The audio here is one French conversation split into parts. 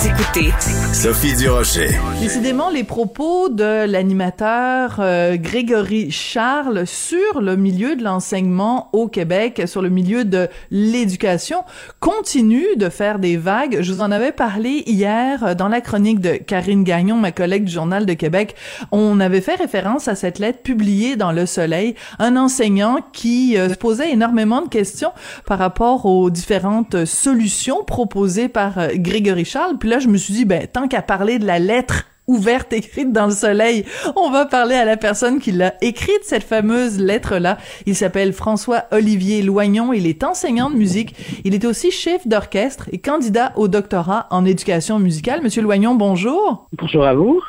Vous écoutez Sophie Durocher. Décidément, les propos de l'animateur euh, Grégory Charles sur le milieu de l'enseignement au Québec, sur le milieu de l'éducation, continuent de faire des vagues. Je vous en avais parlé hier euh, dans la chronique de Karine Gagnon, ma collègue du Journal de Québec. On avait fait référence à cette lettre publiée dans Le Soleil, un enseignant qui euh, posait énormément de questions par rapport aux différentes solutions proposées par euh, Grégory Charles. Puis là, je me suis dit, ben, tant qu'à parler de la lettre ouverte écrite dans le soleil. On va parler à la personne qui l'a écrite, cette fameuse lettre-là. Il s'appelle François-Olivier Loignon. Il est enseignant de musique. Il est aussi chef d'orchestre et candidat au doctorat en éducation musicale. Monsieur Loignon, bonjour. Bonjour à vous.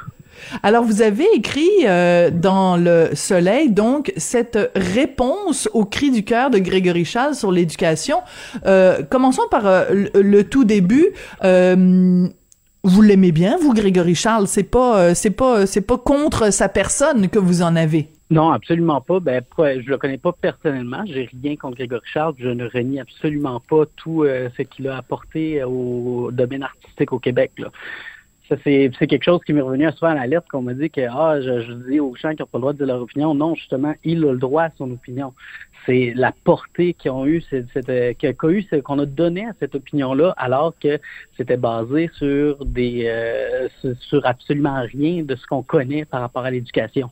Alors, vous avez écrit euh, dans Le Soleil, donc, cette réponse au cri du cœur de Grégory Charles sur l'éducation. Euh, commençons par euh, le, tout début. Vous l'aimez bien, vous, Grégory Charles? C'est pas, c'est pas, c'est pas contre sa personne que vous en avez? Non, absolument pas. Ben, je le connais pas personnellement. J'ai rien contre Grégory Charles. Je ne renie absolument pas tout ce qu'il a apporté au domaine artistique au Québec. C'est quelque chose qui m'est revenu souvent à la lettre qu'on m'a dit que ah, je, dis aux gens qui n'ont pas le droit de dire leur opinion. Non, justement, il a le droit à son opinion. C'est la portée qu'ils ont eu, qu'a eu, qu'on a donné à cette opinion-là, alors que c'était basé sur des euh, sur absolument rien de ce qu'on connaît par rapport à l'éducation.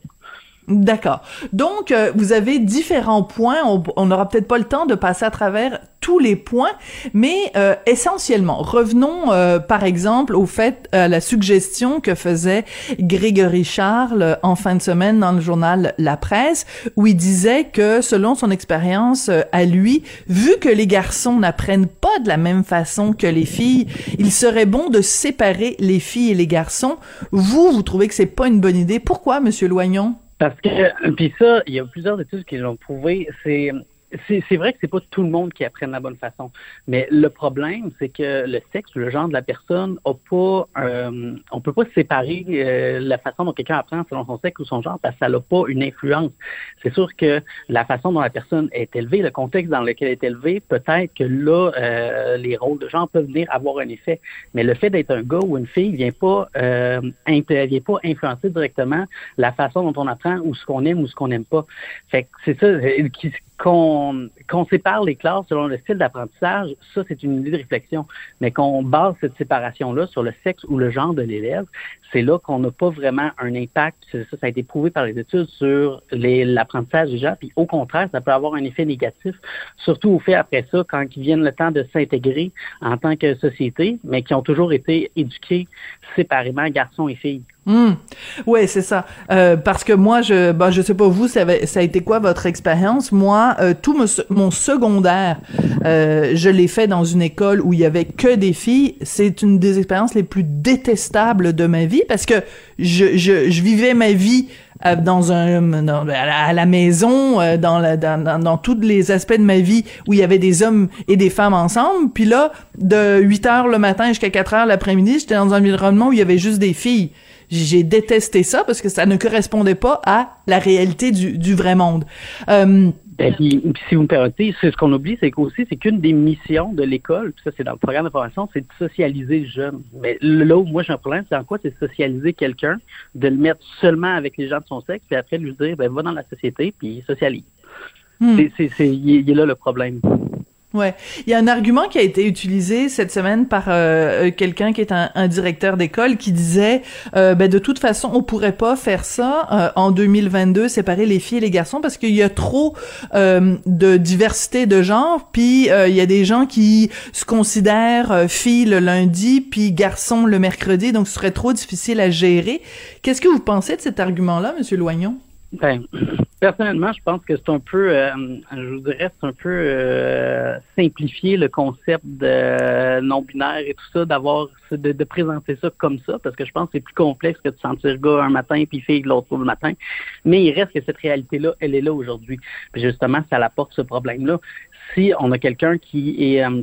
D'accord. Donc, euh, vous avez différents points. On n'aura peut-être pas le temps de passer à travers tous les points, mais euh, essentiellement, revenons euh, par exemple au fait, à la suggestion que faisait Grégory Charles en fin de semaine dans le journal La Presse, où il disait que selon son expérience à lui, vu que les garçons n'apprennent pas de la même façon que les filles, il serait bon de séparer les filles et les garçons. Vous, vous trouvez que c'est pas une bonne idée. Pourquoi, Monsieur Loignon? Parce que, puis ça, il y a plusieurs études qui l'ont prouvé, c'est c'est vrai que c'est pas tout le monde qui apprend de la bonne façon, mais le problème, c'est que le sexe, le genre de la personne, a pas, euh, on peut pas séparer euh, la façon dont quelqu'un apprend selon son sexe ou son genre parce que ça n'a pas une influence. C'est sûr que la façon dont la personne est élevée, le contexte dans lequel elle est élevée, peut-être que là, euh, les rôles de genre peuvent venir avoir un effet. Mais le fait d'être un gars ou une fille vient pas, euh, vient pas influencer directement la façon dont on apprend ou ce qu'on aime ou ce qu'on n'aime pas. Fait que c'est ça, euh, qui- qu'on qu'on sépare les classes selon le style d'apprentissage, ça c'est une idée de réflexion. Mais qu'on base cette séparation-là sur le sexe ou le genre de l'élève, c'est là qu'on n'a pas vraiment un impact. Ça, ça a été prouvé par les études sur l'apprentissage des gens. Puis au contraire, ça peut avoir un effet négatif, surtout au fait après ça, quand ils viennent le temps de s'intégrer en tant que société, mais qui ont toujours été éduqués séparément, garçons et filles. Hmm. Ouais, c'est ça. Euh, parce que moi, je, ben, je sais pas vous, ça, avait- ça a été quoi votre expérience? Moi, euh, tout me- mon secondaire, euh, je l'ai fait dans une école où il y avait que des filles. C'est une des expériences les plus détestables de ma vie parce que je, vivais ma vie euh, à, la, maison, euh, dans, tous les aspects de ma vie où il y avait des hommes et des femmes ensemble. Puis là, de 8 heures le matin jusqu'à 4 heures l'après-midi, j'étais dans un environnement où il y avait juste des filles. J'ai détesté ça parce que ça ne correspondait pas à la réalité du, vrai monde. Ben, puis, si vous me permettez, c'est ce qu'on oublie, c'est qu'aussi, c'est qu'une des missions de l'école, puis ça, c'est dans le programme de formation, c'est de socialiser le jeune. Mais là où moi j'ai un problème, c'est en quoi c'est socialiser quelqu'un, de le mettre seulement avec les gens de son sexe, puis après lui dire, ben, va dans la société, puis socialise. Hmm. C'est, il est là le problème. Ouais, il y a un argument qui a été utilisé cette semaine par euh, euh, quelqu'un qui est un, directeur d'école qui disait euh, ben de toute façon on pourrait pas faire ça en 2022 séparer les filles et les garçons parce qu'il y a trop de diversité de genre puis il y a des gens qui se considèrent filles le lundi puis garçons le mercredi. Donc ce serait trop difficile à gérer. Qu'est-ce que vous pensez de cet argument là monsieur Loignon? Ben, personnellement, je pense que c'est un peu, euh, je vous dirais, c'est un peu euh, simplifier le concept de non-binaire et tout ça, d'avoir, de, présenter ça comme ça, parce que je pense que c'est plus complexe que de sentir gars un matin puis fille l'autre le matin. Mais il reste que cette réalité-là, elle est là aujourd'hui. justement, ça apporte ce problème-là. Si on a quelqu'un qui est euh,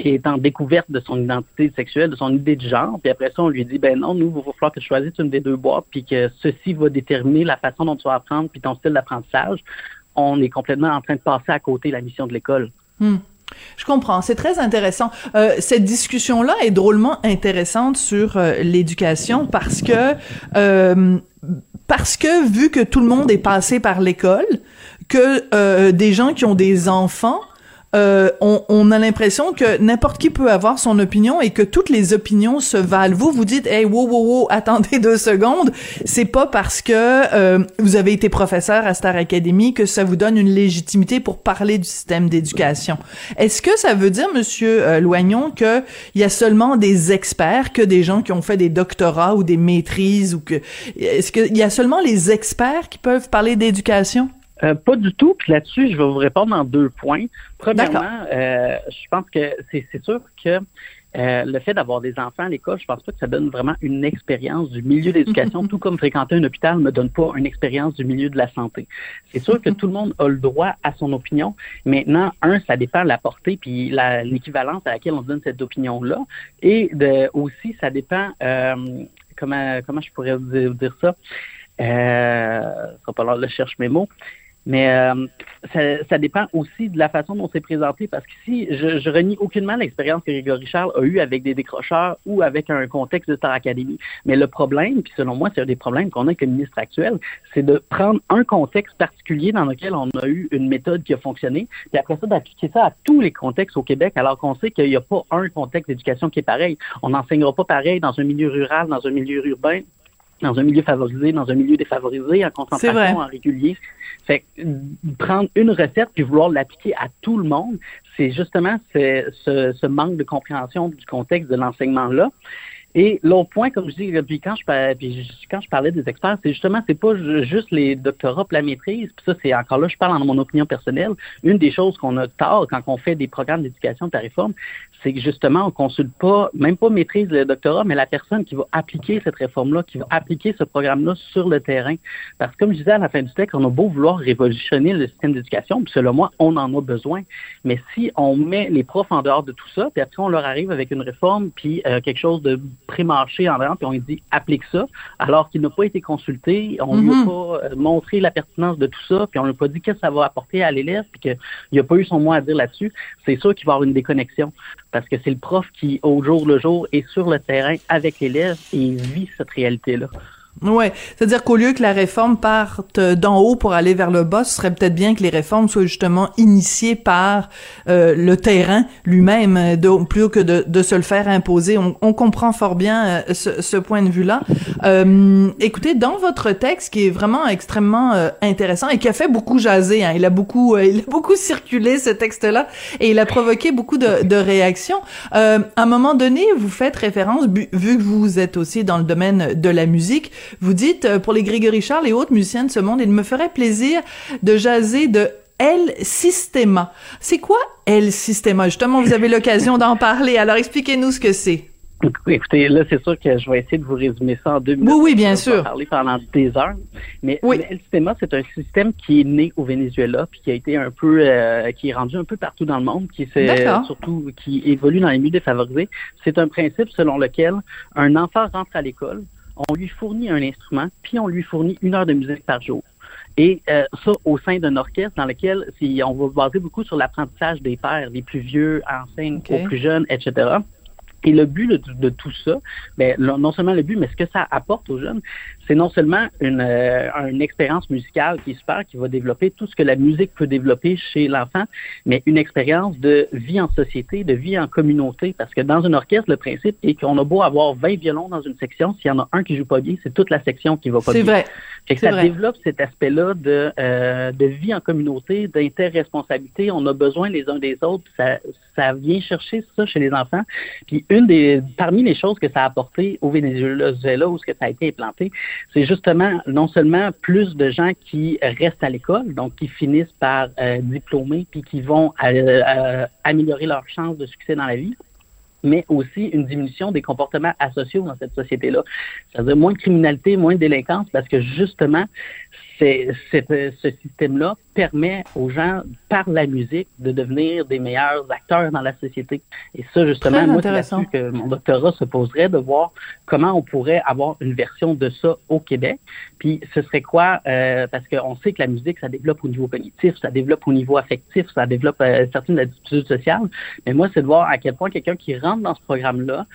qui est en découverte de son identité sexuelle, de son idée de genre, puis après ça, on lui dit, ben non, nous, il va falloir que tu choisisses une des deux boîtes, puis que ceci va déterminer la façon dont tu vas apprendre, puis ton style d'apprentissage. On est complètement en train de passer à côté la mission de l'école. Hmm. Je comprends, c'est très intéressant. Euh, cette discussion-là est drôlement intéressante sur euh, l'éducation parce que euh, parce que vu que tout le monde est passé par l'école, que des gens qui ont des enfants euh, on, on, a l'impression que n'importe qui peut avoir son opinion et que toutes les opinions se valent. Vous, vous dites, hey, wow, wow, wow, attendez deux secondes. C'est pas parce que euh, vous avez été professeur à Star Academy que ça vous donne une légitimité pour parler du système d'éducation. Est-ce que ça veut dire, Monsieur euh, Loignon, que il y a seulement des experts, que des gens qui ont fait des doctorats ou des maîtrises ou que est-ce qu'il y a seulement les experts qui peuvent parler d'éducation? Euh, pas du tout. Puis là-dessus, je vais vous répondre en deux points. Premièrement, euh, je pense que c'est sûr que euh, le fait d'avoir des enfants à l'école, je pense pas que ça donne vraiment une expérience du milieu d'éducation, tout comme fréquenter un hôpital ne me donne pas une expérience du milieu de la santé. C'est sûr que tout le monde a le droit à son opinion. Maintenant, un, ça dépend de la portée puis l'équivalence à laquelle on donne cette opinion-là, et de, aussi ça dépend comment comment je pourrais vous dire, ça? Euh, ça va pas l'heure de cherche mes mots. Mais euh, ça, ça, dépend aussi de la façon dont c'est présenté, parce qu'ici, je, je renie aucunement l'expérience que Grégory Charles a eue avec des décrocheurs ou avec un contexte de Star Academy. Mais le problème, puis selon moi, c'est un des problèmes qu'on a avec le ministre actuel, c'est de prendre un contexte particulier dans lequel on a eu une méthode qui a fonctionné, puis après ça, d'appliquer ça à tous les contextes au Québec, alors qu'on sait qu'il n'y a pas un contexte d'éducation qui est pareil. On n'enseignera pas pareil dans un milieu rural, dans un milieu urbain, dans un milieu favorisé, dans un milieu défavorisé, en concentration, en régulier. Fait que, prendre une recette puis vouloir l'appliquer à tout le monde, c'est justement ce, ce, manque de compréhension du contexte de l'enseignement-là. Et l'autre point, comme je dis, puis quand je, puis quand je parlais des experts, c'est justement, c'est pas juste les doctorats la maîtrise, puis ça, c'est encore là, je parle en mon opinion personnelle. Une des choses qu'on a tard quand on fait des programmes d'éducation de la réforme, c'est que justement, on consulte pas, même pas maîtrise le doctorat, mais la personne qui va appliquer cette réforme-là, qui va appliquer ce programme-là sur le terrain. Parce que comme je disais à la fin du texte, on a beau vouloir révolutionner le système d'éducation, puis selon moi, on en a besoin. Mais si on met les profs en dehors de tout ça, puis après on leur arrive avec une réforme, puis euh, quelque chose de pré-marché en dehors, puis on lui dit applique ça, alors qu'il n'a pas été consulté, on ne lui a mm-hmm. pas euh, montré la pertinence de tout ça, puis on lui a pas dit qu'est-ce que ça va apporter à l'élève, puis qu'il n'a pas eu son mot à dire là-dessus, c'est sûr qu'il va y avoir une déconnexion parce que c'est le prof qui, au jour le jour, est sur le terrain avec l'élève et vit cette réalité-là. Ouais, c'est-à-dire qu'au lieu que la réforme parte d'en haut pour aller vers le bas, ce serait peut-être bien que les réformes soient justement initiées par euh, le terrain lui-même, euh, plutôt que de, de, se le faire imposer. On, on comprend fort bien euh, ce, ce, point de vue-là. Euh, écoutez, dans votre texte, qui est vraiment extrêmement intéressant et qui a fait beaucoup jaser, hein, il a beaucoup, il a beaucoup circulé ce texte-là et il a provoqué beaucoup de, de réactions. à un moment donné, vous faites référence, vu que vous êtes aussi dans le domaine de la musique vous dites, euh, pour les Grégory Charles et autres musiciens de ce monde, il me ferait plaisir de jaser de El Sistema. C'est quoi El Sistema? Justement, vous avez l'occasion d'en parler. Alors, expliquez-nous ce que c'est. Écoutez, là, c'est sûr que je vais essayer de vous résumer ça en deux minutes. Oui, oui, bien sûr. parler pendant des heures. Mais El Sistema, c'est un système qui est né au Venezuela, puis qui a été un peu, euh, qui est rendu un peu partout dans le monde, qui c'est surtout, qui évolue dans les milieux défavorisés. C'est un principe selon lequel un enfant rentre à l'école, on lui fournit un instrument, puis on lui fournit une heure de musique par jour. Et euh, ça, au sein d'un orchestre dans lequel on va baser beaucoup sur l'apprentissage des pères, des plus vieux enseignent aux plus jeunes, etc. Et le but de, tout ça, ben, non seulement le but, mais ce que ça apporte aux jeunes, c'est non seulement une, euh, une expérience musicale qui est super, qui va développer tout ce que la musique peut développer chez l'enfant, mais une expérience de vie en société, de vie en communauté, parce que dans une orchestre, le principe est qu'on a beau avoir 20 violons dans une section, s'il y en a un qui joue pas bien, c'est toute la section qui va pas bien. C'est vrai. Fait que ça développe cet aspect-là de, euh, de vie en communauté, d'interresponsabilité. On a besoin les uns des autres. Ça, ça vient chercher ça chez les enfants. Puis une des, parmi les choses que ça a apporté au Venezuela où ce que ça a été implanté, c'est justement non seulement plus de gens qui restent à l'école, donc qui finissent par euh, diplômer puis qui vont euh, euh, améliorer leurs chances de succès dans la vie, mais aussi une diminution des comportements asociaux dans cette société-là. C'est-à-dire moins de criminalité, moins de délinquance, parce que justement, ce système-là permet aux gens, par la musique, de devenir des meilleurs acteurs dans la société. Et ça, justement, moi, c'est là-dessus que mon doctorat se poserait de voir comment on pourrait avoir une version de ça au Québec. Puis, ce serait quoi? Euh, parce qu'on sait que la musique, ça développe au niveau cognitif, ça développe au niveau affectif, ça développe euh, certaines attitudes sociales. Mais moi, c'est de voir à quel point quelqu'un qui rentre dans ce programme-là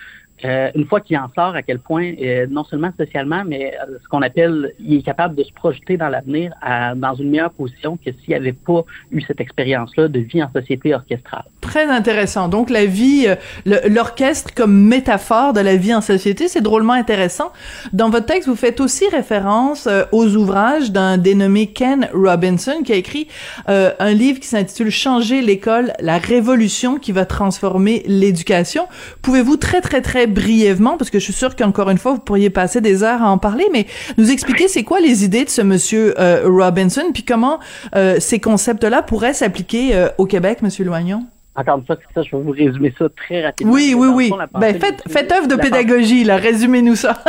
euh, une fois qu'il en sort, à quel point, euh, non seulement socialement, mais euh, ce qu'on appelle, il est capable de se projeter dans l'avenir dans une meilleure position que s'il n'avait pas eu cette expérience-là de vie en société orchestrale. Très intéressant. Donc la vie, l'orchestre comme métaphore de la vie en société, c'est drôlement intéressant. Dans votre texte, vous faites aussi référence aux ouvrages d'un dénommé Ken Robinson qui a écrit un livre qui s'intitule Changer l'école, la révolution qui va transformer l'éducation. Pouvez-vous très très très brièvement, parce que je suis sûre qu'encore une fois, vous pourriez passer des heures à en parler, mais nous expliquer c'est quoi les idées de ce monsieur euh, Robinson, puis comment euh, ces concepts-là pourraient s'appliquer euh, au Québec, monsieur Loignon? Encore une fois, ça, je vais vous résumer ça très rapidement. Oui, oui, oui. ben, faites, faites œuvre de pédagogie, là. Résumez-nous ça.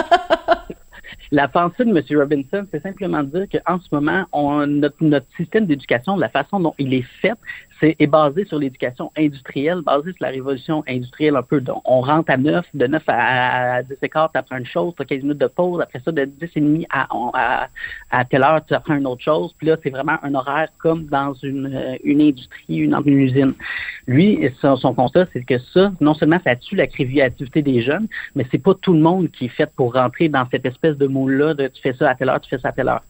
La pensée de M. Robinson, c'est simplement de dire qu'en ce moment, on, notre, notre système d'éducation, la façon dont il est fait, c'est est basé sur l'éducation industrielle, basé sur la révolution industrielle un peu. Donc, on rentre à 9, de 9 à, 10 et quart, tu apprends une chose, tu as 15 minutes de pause, après ça, de 10 et demi à, à, à telle heure, tu apprends une autre chose. Puis là, c'est vraiment un horaire comme dans une, euh, une industrie, une, une usine. Lui, son, son constat, c'est que ça, non seulement ça tue la créativité des jeunes, mais c'est pas tout le monde qui est fait pour rentrer dans cette espèce de moule-là de tu fais ça à telle heure, tu fais ça à telle heure.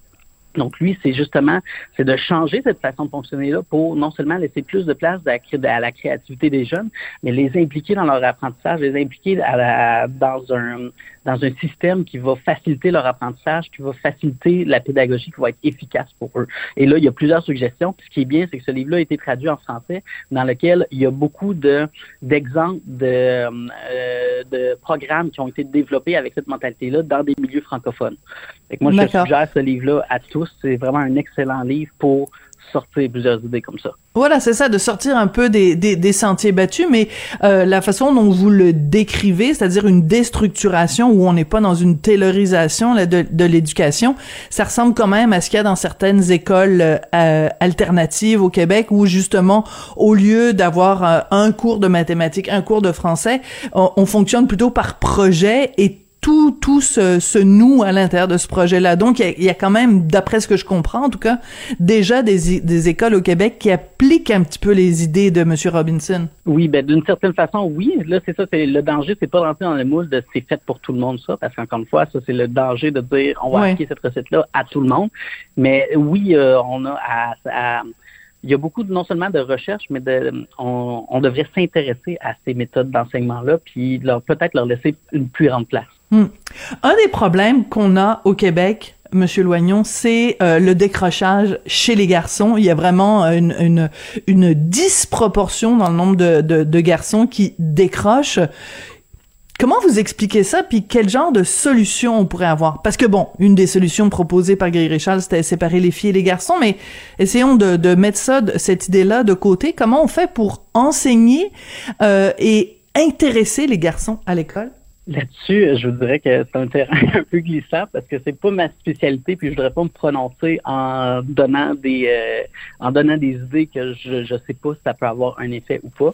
Donc lui, c'est justement, c'est de changer cette façon de fonctionner-là pour non seulement laisser plus de place à la créativité des jeunes, mais les impliquer dans leur apprentissage, les impliquer dans un dans un système qui va faciliter leur apprentissage, qui va faciliter la pédagogie, qui va être efficace pour eux. Et là, il y a plusieurs suggestions. ce qui est bien, c'est que ce livre-là a été traduit en français, dans lequel il y a beaucoup de d'exemples de, euh, de programmes qui ont été développés avec cette mentalité-là dans des milieux francophones. Fait moi, je suggère ce livre-là à tous. C'est vraiment un excellent livre pour plusieurs idées comme ça. Voilà, c'est ça, de sortir un peu des, des, des sentiers battus, mais euh, la façon dont vous le décrivez, c'est-à-dire une déstructuration où on n'est pas dans une taylorisation là, de, de l'éducation, ça ressemble quand même à ce qu'il y a dans certaines écoles euh, alternatives au Québec où justement, au lieu d'avoir euh, un cours de mathématiques, un cours de français, on, on fonctionne plutôt par projet et tout, tout se, se noue à l'intérieur de ce projet-là. Donc, il y, a, quand même, d'après ce que je comprends, en tout cas, déjà des, des écoles au Québec qui appliquent un petit peu les idées de M. Robinson. Oui, ben d'une certaine façon, oui. Là, c'est ça, c'est le danger, c'est pas d'entrer dans le moule de c'est fait pour tout le monde, ça, parce qu'encore une fois, ça, c'est le danger de dire on va appliquer cette recette-là à tout le monde. Mais oui, euh, on a à il y a beaucoup de, non seulement de recherche, mais de, on, devrait s'intéresser à ces méthodes d'enseignement-là, puis leur, peut-être leur laisser une plus grande place. Hmm. Un des problèmes qu'on a au Québec, Monsieur Loignon, c'est euh, le décrochage chez les garçons. Il y a vraiment une, une, une disproportion dans le nombre de, de, de garçons qui décrochent. Comment vous expliquez ça, puis quel genre de solution on pourrait avoir? Parce que bon, une des solutions proposées par Gary Richard, c'était séparer les filles et les garçons, mais essayons de, de mettre ça, cette idée-là de côté. Comment on fait pour enseigner euh, et intéresser les garçons à l'école? Là-dessus, je vous dirais que c'est un terrain un peu glissant parce que c'est pas ma spécialité, puis je voudrais pas me prononcer en donnant des euh, en donnant des idées que je je sais pas si ça peut avoir un effet ou pas.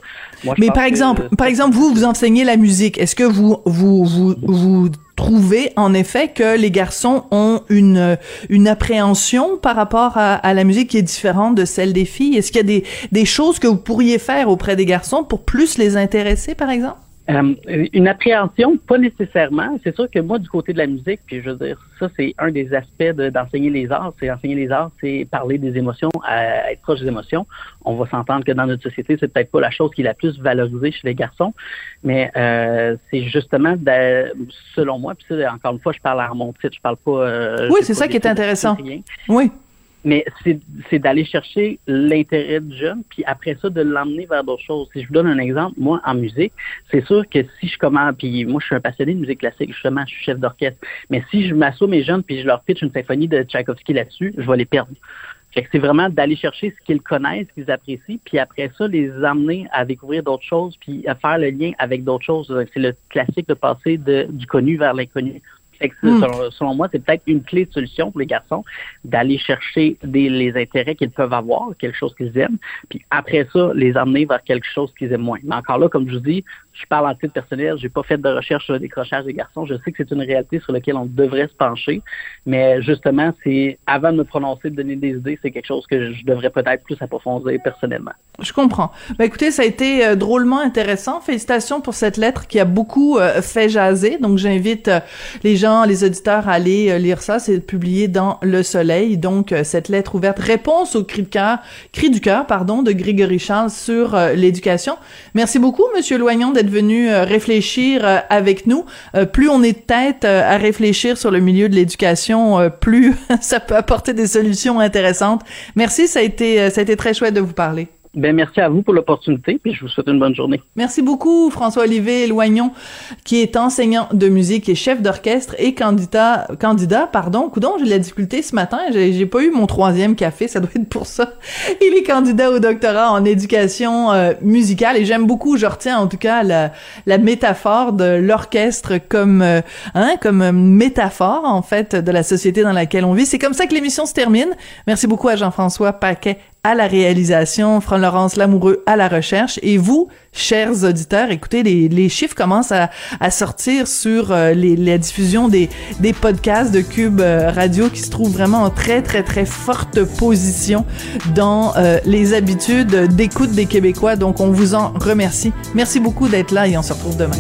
Mais par exemple, par exemple, vous vous enseignez la musique. Est-ce que vous vous vous vous trouvez en effet que les garçons ont une une appréhension par rapport à, à la musique qui est différente de celle des filles? Est-ce qu'il y a des des choses que vous pourriez faire auprès des garçons pour plus les intéresser, par exemple? Euh, une appréhension, pas nécessairement. C'est sûr que moi, du côté de la musique, puis je veux dire, ça, c'est un des aspects d'enseigner les arts. C'est enseigner les arts, c'est parler des émotions, être proche des émotions. On va s'entendre que dans notre société, c'est peut-être pas la chose qui est la plus valorisée chez les garçons, mais euh, c'est justement, selon moi, puis encore une fois, je parle à mon titre, je parle pas. Euh, oui, c'est ça qui est intéressant. Oui mais c'est d'aller chercher l'intérêt du jeune, puis après ça, de l'emmener vers d'autres choses. Si je vous donne un exemple, moi, en musique, c'est sûr que si je commence, puis moi, je suis un passionné de musique classique, justement, je suis chef d'orchestre, mais si je m'assois mes jeunes, puis je leur pitch une symphonie de Tchaïkovski là-dessus, je vais les perdre. Fait que c'est vraiment d'aller chercher ce qu'ils connaissent, ce qu'ils apprécient, puis après ça, les amener à découvrir d'autres choses, puis à faire le lien avec d'autres choses. C'est le classique de passer du connu vers l'inconnu. Hmm. selon, moi, c'est peut-être une clé de solution pour les garçons d'aller chercher des, les intérêts qu'ils peuvent avoir, quelque chose qu'ils aiment, puis après ça, les amener vers quelque chose qu'ils aiment moins. Mais encore là, comme je vous dis, je parle en titre personnel, j'ai pas fait de recherche sur le décrochage des garçons. Je sais que c'est une réalité sur laquelle on devrait se pencher, mais justement, c'est avant de me prononcer, de donner des idées, c'est quelque chose que je devrais peut-être plus approfondir personnellement. Je comprends. Ben écoutez, ça a été euh, drôlement intéressant. Félicitations pour cette lettre qui a beaucoup euh, fait jaser. Donc j'invite euh, les gens, les auditeurs à aller lire ça. C'est publié dans Le Soleil. Donc cette lettre ouverte, réponse au cri du cœur, pardon, de Grégory Charles sur l'éducation. Merci beaucoup, Monsieur Loignon, d'être venu euh, réfléchir euh, avec nous. Euh, plus on est de tête à réfléchir sur le milieu de l'éducation, plus ça peut apporter des solutions intéressantes. Merci, ça a été ça a été très chouette de vous parler. Ben, merci à vous pour l'opportunité, puis je vous souhaite une bonne journée. Merci beaucoup, François-Olivier Loignon, qui est enseignant de musique et chef d'orchestre et candidat, candidat, pardon, coudon, j'ai de la difficulté ce matin, j'ai pas eu mon troisième café, ça doit être pour ça. Il est candidat au doctorat en éducation euh, musicale et j'aime beaucoup, je retiens en tout cas la, la métaphore de l'orchestre comme, euh, hein, comme métaphore, en fait, de la société dans laquelle on vit. C'est comme ça que l'émission se termine. Merci beaucoup à Jean-François Paquet à la réalisation, Fran-Laurence Lamoureux à la recherche. Et vous, chers auditeurs, écoutez, les, les chiffres commencent à, à sortir sur euh, les, la diffusion des, des podcasts de Cube euh, Radio qui se trouvent vraiment en très, très, très forte position dans euh, les habitudes d'écoute des Québécois. Donc, on vous en remercie. Merci beaucoup d'être là et on se retrouve demain.